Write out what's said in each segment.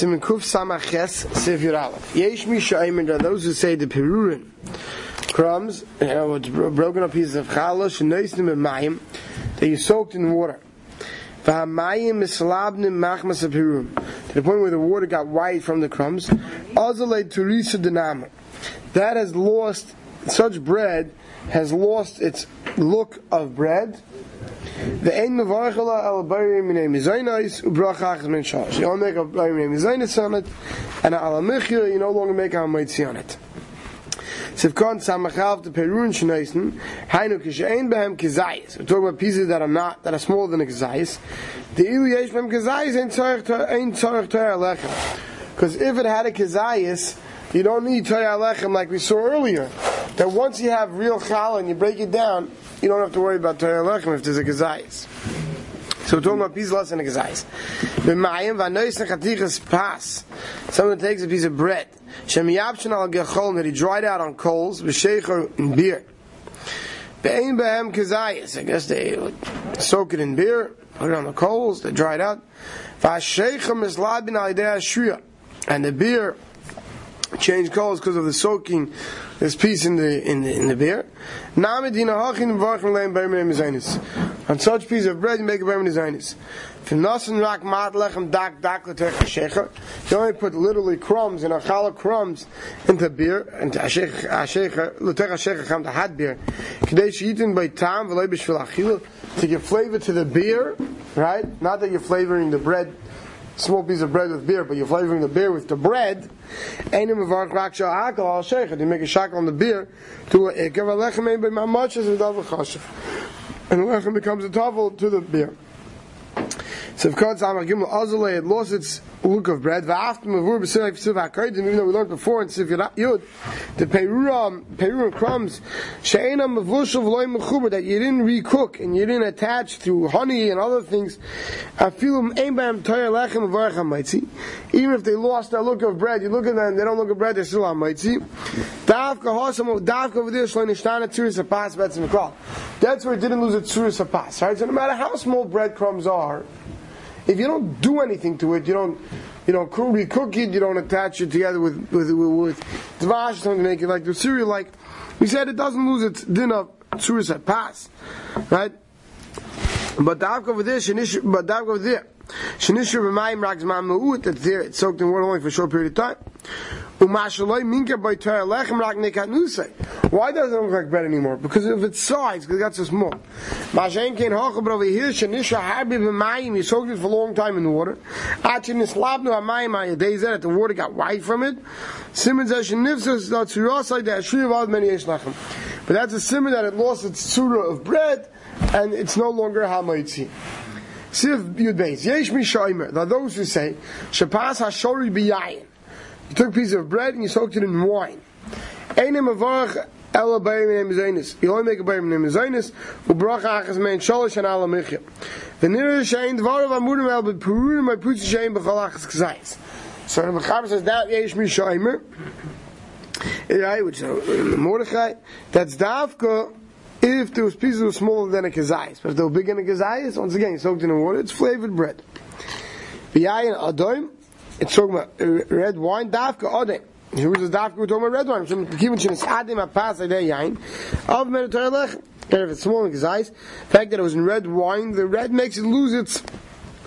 Simon Kuf Samaches Sivir. Yesh there are those who say the Perurin crumbs, uh, you know, broken up pieces of challah, shenoisnim and mayim, that you soaked in water. V'hamayim mislabnim machmas. To the point where the water got white from the crumbs. Azalei turisa denama. That has lost, such bread has lost its look of bread. The ein mevarchala al bayrim minei mizaynais ubracha achas min shalosh. You don't make a bayrim minei mizaynais on it, and al amichya you no longer make a mitzi on it. Sivkon samachav the perun shneisen, hainu kishein behem kizayis. We're talking about pieces that are not, that are smaller than a kizayis. The ilu yesh behem kizayis to- ain't tzarech torah. Because if it had a kizayis, you don't need torah lechem like we saw earlier. That once you have real challah and you break it down, you don't have to worry about torah lechem if there's a kizayis. So we're talking about pieces less than a kazais. B'mayim v'anois nechatichas pas. Someone takes a piece of bread. Shem yapshin al gechol that he dried out on coals v'sheicher in beer. Be'ein behem kazayis. I guess they soak it in beer, put it on the coals, they dry it out. V'asheicher mislabin al yidei. And the beer changed colors because of the soaking this piece in the in the, in the beer. Namedina hachin v'archim leim b'ermin mizainis. On such piece of bread, you make a b'ermin mizainis. From nasan rak mat lechem dak dak l'tech shecher. You only put literally crumbs and achala crumbs into beer and shecher l'tech shecher cham to hot beer. Kadei sheetin by tam v'lei b'shvil achila to give flavor to the beer, right? Not that you're flavoring the bread small piece of bread with beer, but you're flavoring the beer with the bread. Sheikh. You make a shackle on the beer to a ikav alechem by much as a davar chashav. And the lechem becomes a tafel to the beer. So if God Samach Gimel Azalei had lost its look of bread, v'after mavur b'sirek v'siv HaKodim, even though we learned before in Siv Yud, the Peruram, Peruram crumbs, she'ena mavushel v'loy mechuber, that you didn't recook and you didn't attach through honey and other things, afilum ein b'hem toyer lechem v'varech ha'maitzi, even if they lost their look of bread, you look at them, they don't look at bread, they're still ha'maitzi, davka hosam, davka over there, shloin ishtana tzuris ha'pas betzim. That's where it didn't lose its tzuris ha'pas, right? So no matter how small breadcrumbs are, if you don't do anything to it, you don't, you don't recook it, you don't attach it together with with with, with dvash, something to make it like the cereal. Like we said, it doesn't lose its din of tzuris pass, right? But davka over there, but davka over there, shenishu b'mayim rags ma'amuut. That's there. It's soaked in water only for a short period of time. Why doesn't it look like bread anymore? Because of its size, because it got so small. You soaked it for a long time in the water. Ha'yadei that the water got white from it. But that's a simon that it lost its tzura of bread, and it's no longer ha'maitzi. Siv Yud Beis. Yesh mi shaimer. There are those who say, Shapas hashori biyayin. You took a piece of bread and you soaked it in wine. You only make a bayim in emizainis. Ubracha achas mein sholosh and ala michya. V'nira shein dvarav amurim el bepurim my putzi shein b'chol achas k'zayis. So the Mechaber says that yesh mi shaimer. Right, which uh, Mordechai, that's davka if was pieces were smaller than a kazayis. But if they were bigger than a kazayis, once again, soaked in the water, it's flavored bread. B'yayin adoim, it's talking about uh, red wine, adoim. Here was the davka, we're talking about red wine. So, given to this adim apas adei yain, of lechem. And if it's smaller than kazayis, the fact that it was in red wine, the red makes it lose its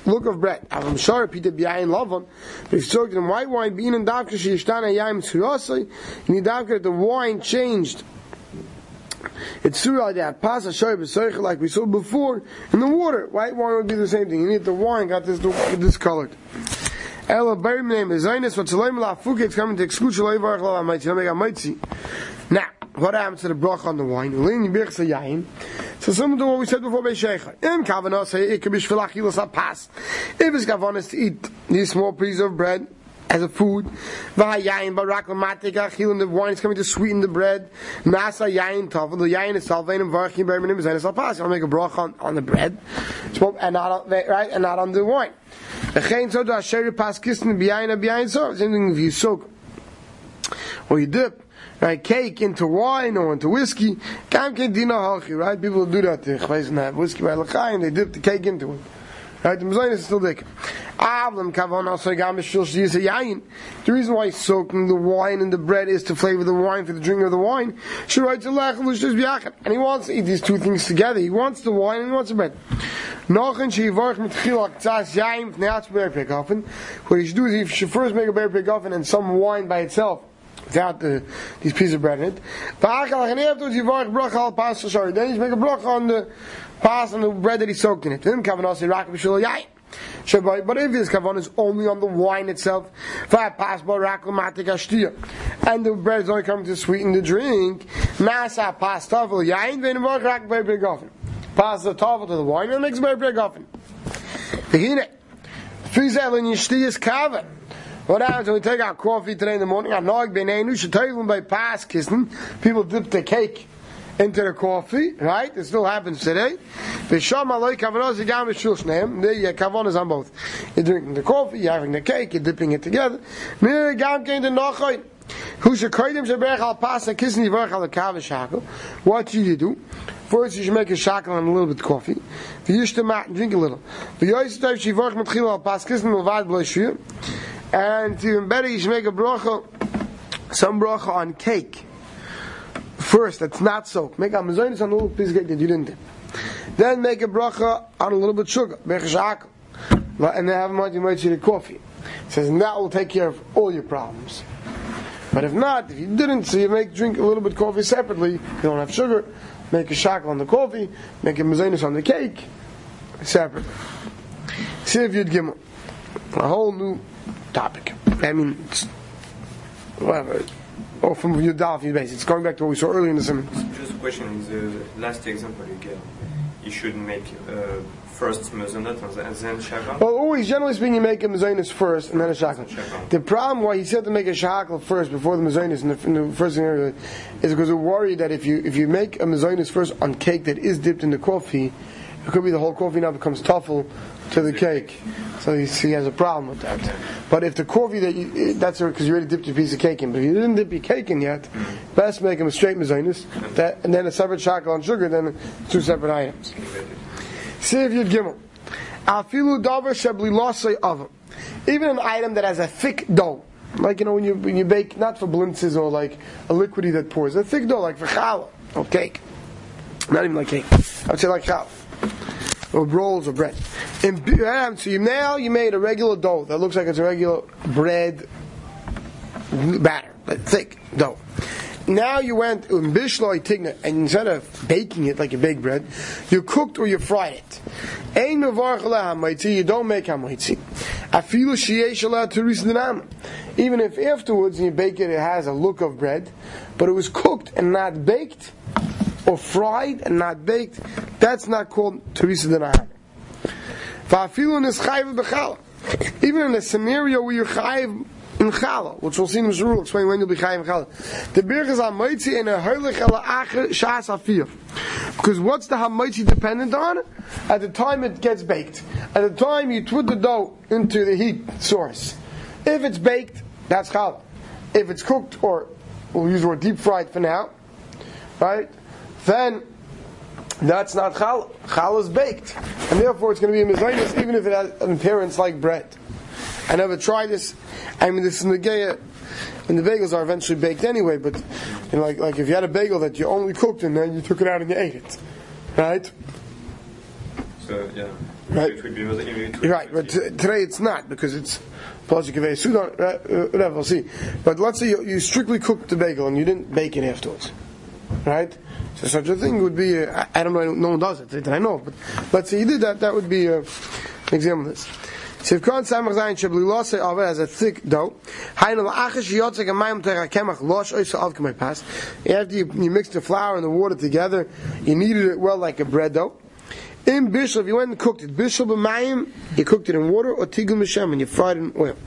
look of bread. I'm sure Peter B'yayin Lavan, but if you in white wine, being in davka sheishtana yaim tzurasai, and the davka the wine changed it's surah that pas shoy b'soich like we saw before in the water. White wine would be the same thing. You need the wine got this discolored. Ela berim name is Zainis what Shalom la fuke it's coming to exclude Shalom varach la mighty to make a mighty. Now, what happens to the brach on the wine? Ulin yibirch sa yain. So similar to what we said before by Sheikha. In kavanah say it could be shvilachilas pas. If it's kavanah to eat these small pieces of bread as a food. V'hayayin baraklamatik achil, the wine is coming to sweeten the bread. Nasa yayin tafel, the yayin itself, and varchim berminim is zayin pas. I'll make a bracha on, on the bread, and not on, right, and not on the wine. V'chein so da sheri pas kistin b'yayin b'yayin so. Same thing if you soak or you dip. Right, cake into wine or into whiskey. Kam ken dina halchi, right? People do that. They have whiskey by l'chaim, they dip the cake into it. Right, the mezainis is still dik. Avlam kavan also gam shil shiyas yayin. The reason why soaking the wine and the bread is to flavor the wine for the drinking of the wine. And he wants to eat these two things together. He wants the wine and he wants the bread. Nochen sheyivarch mit chilak tzas yayin v'neatz be'er pekofen. What he should do is he should first make a be'er pekofen and some wine by itself without the, these pieces of bread in it. And afterwards, you make a bracha on the pas on the bread that he soaked in it. But if his kavan is only on the wine itself, and the bread is only coming to sweeten the drink, Pass the tavel to the wine and makes be'er pekofen. Begin Fizel in yishtiyas kavan. What happens when we take our coffee today in the morning? Anog benenu shetoivim by pas kissing. People dip the cake into the coffee, right? It still happens today. V'sham aloi kavanos yigam v'shul shneim. There you kavanos on both. You're drinking the coffee, you're having the cake, you're dipping it together. Mir gam kein the nochoin. Who should al pas and kissen yivarach al kav shakel. What should you do? First, you should make a shakel and a little bit of coffee. V'yishtem drink a little. V'yoyis she shivarach matchil al pas kissen milvad b'lo shir. And even better, you should make a bracha, some bracha on cake. First, that's not soaked. Make a mazonis on a little piece of cake that you didn't dip. Then make a bracha on a little bit of sugar, and then have a mighty mighty coffee. It says, and that will take care of all your problems. But if not, if you didn't, so you make drink a little bit of coffee separately. You don't have sugar. Make a shackle on the coffee. Make a mazonis on the cake separately. See if you'd give a whole new topic. I mean, whatever. Or from your Yudal base. It's going back to what we saw earlier in the sermon. Just a question. The last example you gave, you should make uh, first mezonot and then shakal. Well, always, generally speaking, you make a mezonis first and then a shakal. The problem why he said to make a shakal first before the mezonis in the, in the first scenario is because we're worried that if you if you make a mezonis first on cake that is dipped in the coffee, it could be the whole coffee now becomes tuffle to the cake. So he, he has a problem with that. But if the coffee that you, eh, that's because you already dipped your piece of cake in, but if you didn't dip your cake in yet, best make them a straight mezainis, that and then a separate chocolate and sugar, then two separate items. See if you'd losay oven. Even an item that has a thick dough, like you know when you when you bake not for blintzes or like a liquidy that pours, a thick dough like for challah or cake, not even like cake. I would say like challah or rolls of bread. And so now you made a regular dough that looks like it's a regular bread batter, but thick dough. Now you went um, in bishloi tigna, and instead of baking it like you bake bread, you cooked or you fried it. Ein You don't make hamaitzi. Afilu Even if afterwards you bake it, it has a look of bread, but it was cooked and not baked or fried and not baked, that's not called Teresa Denahar. Va'afilun is chayiv b'chala. Even in a scenario where you're chayiv in challah, which we'll see in rule, explain when you'll be chayiv in challah. The birch is ha'moitzi in a herlich ala acher shas afir. Because what's the ha'moitzi dependent on? At the time it gets baked. At the time you put the dough into the heat source. If it's baked, that's challah. If it's cooked, or we'll use the word deep fried for now, right? Then that's not chal. Chal is baked, and therefore it's going to be a mezainis even if it has an appearance like bread. I never tried this. I mean, this is negaya, and the bagels are eventually baked anyway. But you know, like like if you had a bagel that you only cooked and then you took it out and you ate it, right? So yeah. Right. right, but t- today it's not because it's plus you can Sudan, uh, uh, whatever. We'll see. But let's say you, you strictly cooked the bagel and you didn't bake it afterwards, right? So such a thing would be, uh, I, don't know, no one does it, that I know, but let's say you did that, that would be uh, an example of this. Khan Samach Zayin Shabli Lose Ave has a thick dough, Hainu La'achish Yotzek Amayim Terach Kemach Losh Oisa Av Kamei Pas. After you, you mix the flour and the water together, you kneaded it well like a bread dough. In bishul, if you went and cooked it, bishul b'mayim, you cooked it in water, or tigul mishem, and you fried it in oil.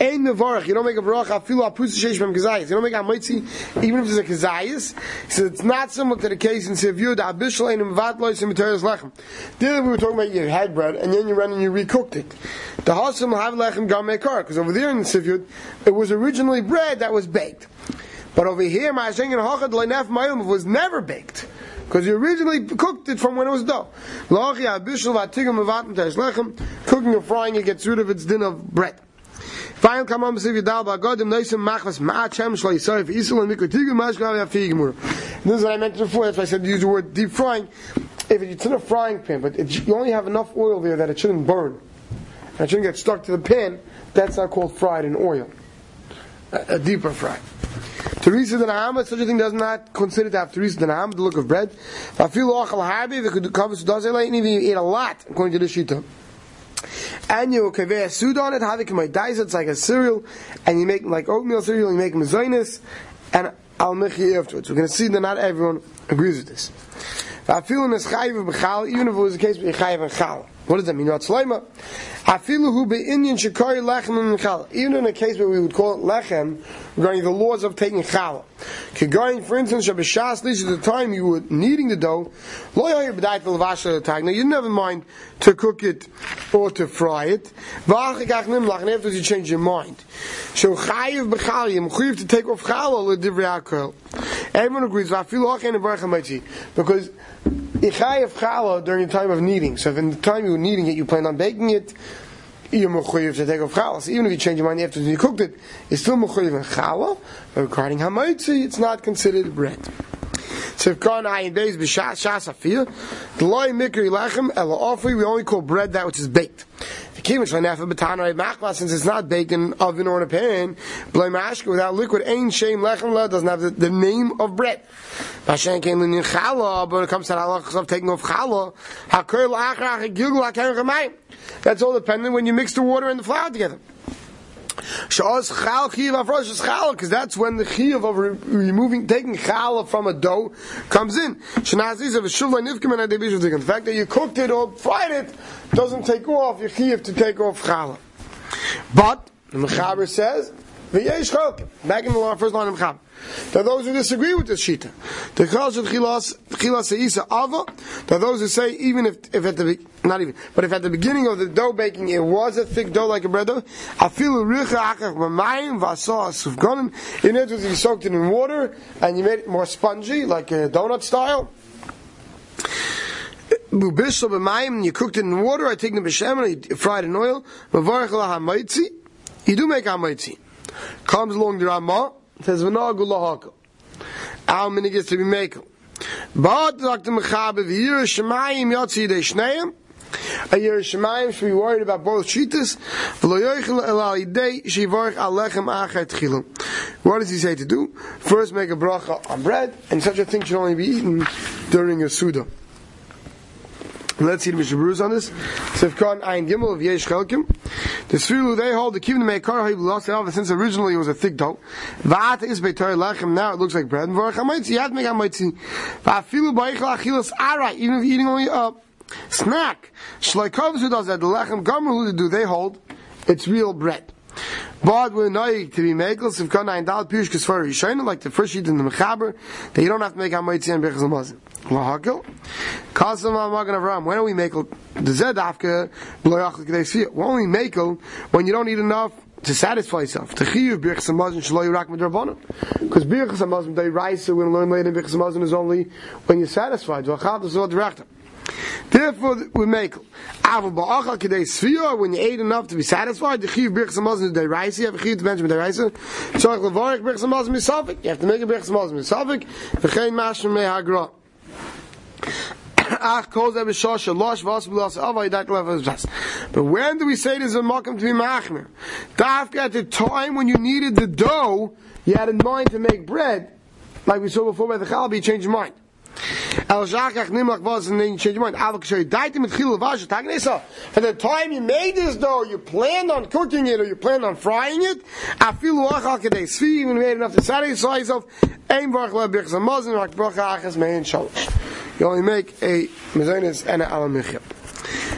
Ein mevarach, you don't make a bracha, afilu apusa sheish b'm. You don't make a mitzi, even if there's a kazayis. So it's not similar to the case in Seviyud, a bishul ein mvat lois in materials lechem. There we were talking about you had bread, and then you ran and you recooked it. The hasam have lechem gam mekar, because over there in Seviyud, it was originally bread that was baked. But over here, my ma'ashengen hachad leinef mayim was never baked because you originally cooked it from when it was dough. Cooking or frying it gets rid of its din of bread. Final come on besiv yadal ba godim noisim machvas ma'achem shlo yisrael v'israel and mikotigu mashgav yafi gemur. This is what I mentioned before, that's why I said use the word deep frying. If it's in a frying pan, but you only have enough oil there that it shouldn't burn, and it shouldn't get stuck to the pan, that's not called fried in oil. A, a deeper fry. Teresa the Nahama, such a thing does not consider to have Teresa the Nahama, the look of bread. I feel ochal harbi, if it could cover does it if you eat a lot, according to the Shita and you kaveh sud on it, havik my dice, it's like a cereal, and you make like oatmeal cereal, you make mazonis, and al mechi afterwards. We're going to see that not everyone agrees with this. I feel in this chayiv even if it was the case with chayiv and chal. What does that mean? Not slima. Afilu hu be'inyan shekari lechem and. Even in a case where we would call it lechem, regarding the laws of taking challah. Kegarin, for instance, Shabbashas, this is the time you were kneading the dough. Lo yoyer b'dayit v'levasha tag. Now you in mind to cook it or to fry it. V'achikach nimlach, and afterwards you change your mind. So chayiv b'chal, you chayiv to take off challah l'divrei akel. Everyone agrees. V'afilu ha'chen and because Ichayev challah during the time of kneading. So if in the time you were kneading it, you plan on baking it, you're mechuyev to take off challah. So even if you change your mind after you cooked it, it's still mechuyev in challah. But regarding hamaitzi, it's not considered bread. So if gone ayin days b'shas shas afir, the loy mikri lechem ela we only call bread that which is baked. Since it's not baked in oven or in a pan, blame ashka without liquid, ain't shame lechem le doesn't have the, the name of bread. Bashan came in challah, but it comes to halachas of taking off challah, hakir la'achrach gilgul That's all dependent when you mix the water and the flour together. Chal chiv afrosh is chal, because that's when the chiv of removing, taking chal from a dough comes in. Shanazis of a and The fact that you cooked it or fried it doesn't take off your chiv to take off chal. But, the Mechaber says, V'yesh chalkim. Back in the law, first line of Mechaber. There those who disagree with this shita. The chal shel chilas chilas ava. There those who say even if if at the not even, but if at the beginning of the dough baking it was a thick dough like a bread dough, I feel richa akach b'mayim v'asah sufganim. In it was you soaked it in water and you made it more spongy like a donut style. Bubishal b'mayim, you cooked it in water. I take the b'shem and you fried in oil. Mavarech la You do make hamaitzi. Comes along the Ramah says v'nagu lahakal. Al minigis to be makel. But Dr. Mechabe v'yir shemayim yotzi yidei shneim. A year shemayim should be worried about both chilu. What does he say to do? First make a bracha on bread, and such a thing should only be eaten during a suda. Let's see the Mishnah Berurah on this. Gimel of Yesh Chelkim. The Srilu they hold the Kivim Meikar Haib lost it since originally it was a thick dough. Va'at is Beitar Lechem now it looks like bread. And Varach Hamaitzi you have Hamaitzi. Va'afilu Ba'ichel Achilas Arai even if eating only a snack. Shloikov who does that the Lechem Gomer who do they hold it's real bread. But we're noig to be megels if kana ein dal piush kesfar yishayna like the first sheet in the mechaber that you don't have to make hamaitzi and bechaz lamazin. Lahakil. Kasam Magan Avram. When do we make the Zedafka? We only make when you don't eat enough to satisfy yourself. To chiyuv birchas hamazon shlo yirak midrabanan. Because birchas hamazon raisa we're going to learn later. Birchas hamazon is only when you're satisfied. V'achad is what Therefore, we make aval ba'achal kedei sfiyah when you ate enough to be satisfied. The chiyuv birchas hamazon is day raisa. You have a chiyuv to mention day raisa. Tzarich levarich birchas hamazon misafik. You have to make a birchas hamazon misafik. V'chein mashma mehagra. But when do we say there's a makam to be machmer? Dafka at the time when you needed the dough, you had in mind to make bread, like we saw before by the chalabi, you changed your mind. El Nimlach was. For the time you made this dough, you planned on cooking it or you planned on frying it. Kedei Svi, even made enough to satisfy yourself. Ein Mein you only make a mezonis and a.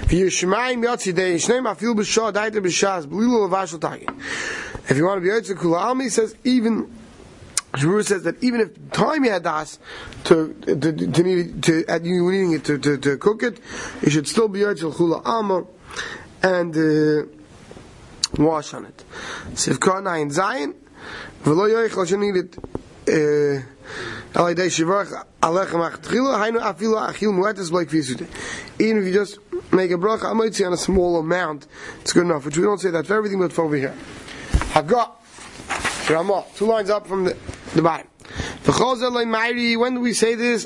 If you want to be yotzi kula almi, says even Shmur says that even if time you had das to to to need to at you needing it to, to, to cook it, you should still be yotzi kula alma and uh, wash on it. Sivkar nine zayin v'lo yoich lo need it. Uh, Even if you just make a bracha amoitzi on a small amount, it's good enough. Which we don't say that for everything, but for over here. Haga, Ramah, two lines up from the, the bottom. When do we say this?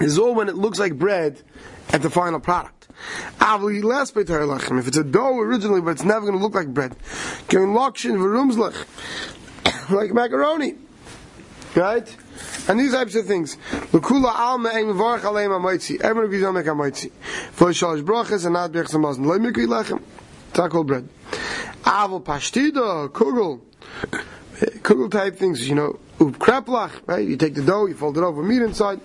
Is all when it looks like bread at the final product. If it's a dough originally, but it's never going to look like bread. like macaroni. Right? And these types of things. L'kula alma ein mevarach aleim amoitzi. Everyone you don't make amoitzi. For shalosh brachas and not brachas amazon. Lo mikri lechem. Tackle bread. Aval pashtida, kugel. Kugel type things, you know, kreplach, right? You take the dough, you fold it over, meat inside.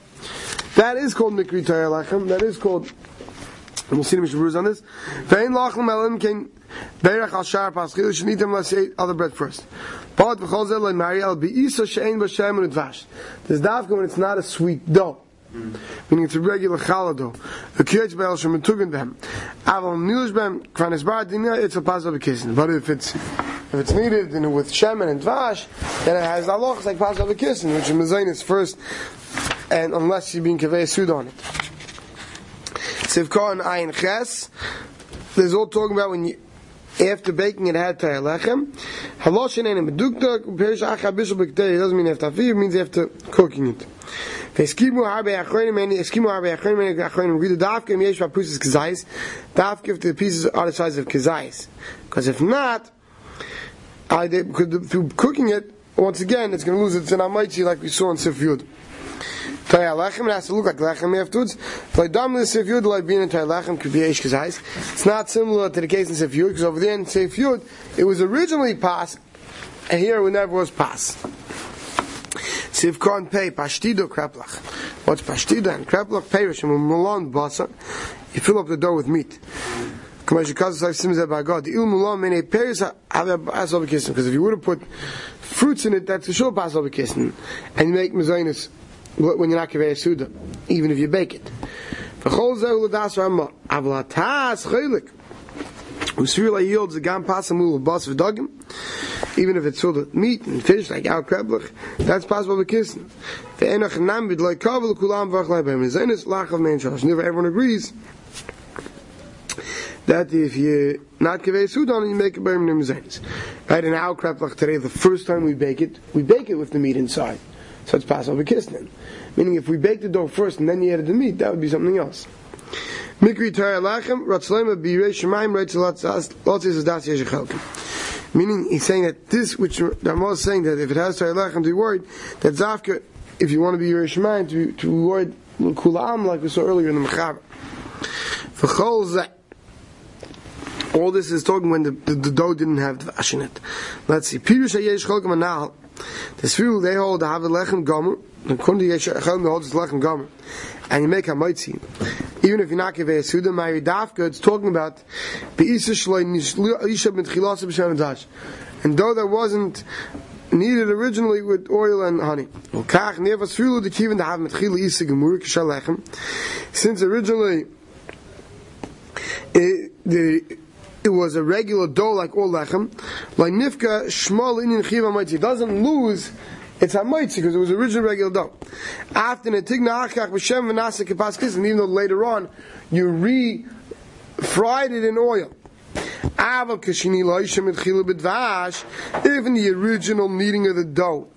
That is called mikri lechem. That is called and we'll see the Mishnah on this. Vein lachem elim can berach al shar paschil. You should eat them you eat other bread first. But v'chol zel mari al beisa she'en b'shem and dvash. There's when it's not a sweet dough. Mm. Meaning it's a regular challah dough. A kiyach be'el shem metugen them. Aval nilish bem kvanis bar dinya it's a pas of a kissing. But if it's if it's needed you know, with shemen and dvash, then it has halachas like pas of a kissing, which is is first, and unless you're being kaveh sud on it. Sivkon Ayin Ches. There's all talking about when you after baking it had to lechem. Haloshin and medukta perish acha bishul b'ktei. It doesn't mean after afiv. It means after cooking it. Veskimu harbe achronim and eskimu harbe achronim and achronim. Read the dafka and yesh vapusis kazais. Dafka if the pieces are the size of kazais. Because if not, I could through cooking it once again it's going to lose its namaiti like we saw in Sif Taya lechem, it has to look like lechem afterwards. V'aydam l'sif yud l'aybin in Taya lechem could be eish kazais. It's not similar to the case in Sif Yud, because over there in Sif Yud, it was originally pas, and here it never was pas. Sif kon pei, pashtido kreplach. What's pashtido and kreplach? Perish, and mulon basa, you fill up the dough with meat. Because if you would have put fruits in it, that's a sure Passover kissing. And you make mezainis when you're not kaveh suda, even if you bake it. V'chol zeh u'ladas rama, avlatas chaylik. Usfir yields a gam pasamul bas v'dogim, even if it's with meat and fish like our kreblach, that's possible with kissing. Ve'enach nam bid loy kavel kulam v'ach lai b'hem. Zenis lach of mein shalosh. Never everyone agrees that if you not kaveh sudan, you make a b'hem nim zenis. Right, in our kreblach today, the first time we bake it, we bake it with the meat inside. So it's Passover Kisnin. Meaning if we bake the dough first and then you added the meat, that would be something else. Mikri Torah Lachem, Ratzlema Birei Shemaim, Yeshechelkim. Meaning, he's saying that this, which Ramal is saying that if it has Torah Lachem, to be worried, that Zafka, if you want to be Yerei Shemaim, to, to avoid Kulam, like we saw earlier in the Mechaber. V'chol Zeh, all this is talking when the, the, the dough didn't have the vash in it. Let's see. Pirush Hayesh Cholkim Anal. The Sfiru, they hold to have a lechem gomer. The Kundi Yesh Cholkim this lechem gomer. And you make a mitzi. Even if you're not give a Suda, my Dafka, it's talking about the Isa Shloi Isha Ben Chilas B'Shem And though that wasn't needed originally with oil and honey. The. Since originally it, the it was a regular dough like all lechem, like nifka shmal in chiva. It doesn't lose its hamaitzi because it was original regular dough. After netigna achach b'shem v'nasa kipaskis, and even though later on you re-fried it in oil. Even the original kneading of the dough,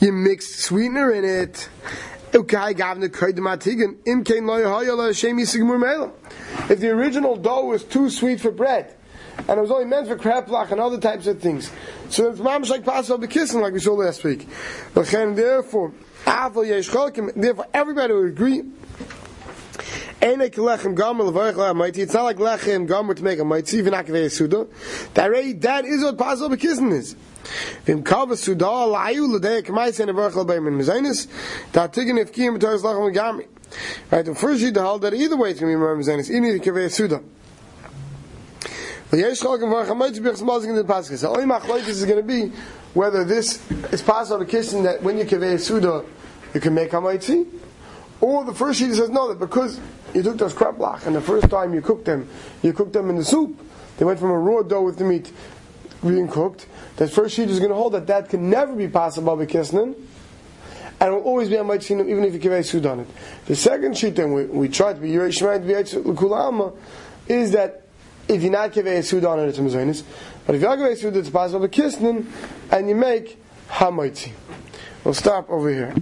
you mixed sweetener in it. If the original dough was too sweet for bread, and it was only meant for kreplach and other types of things. So it's mamish like Passover kissing, like we saw last week. Then, therefore, therefore everybody would agree. It's not like lechem gomer to make a mitzvah, even akavei suda. That that is what Passover kissing is. Vim kava suda alayu l'dei k'mayis and avarach l'bayim in mezainis, that tiggin if kiyim b'toris lachem gami. Right, the first you hold that either way it's going to be mezainis, even if kavei suda. The in only machlokes is going to be whether this is possible to kissing that when you kaveh suda you can make hamaitzi, or the first sheet says no that because you took those kreplach and the first time you cooked them, you cooked them in the soup. They went from a raw dough with the meat being cooked. that first sheet is going to hold that that can never be possible by Kisnin, and will always be on Maitzin even if you give a Sud on it. The second sheet, then we, we try to be Yerei Shemai to be is that if you're not give a Sud on it, it's. But if you are give a Sud, it's possible by Kisnin, and you make Hamaitzi. We'll stop over here.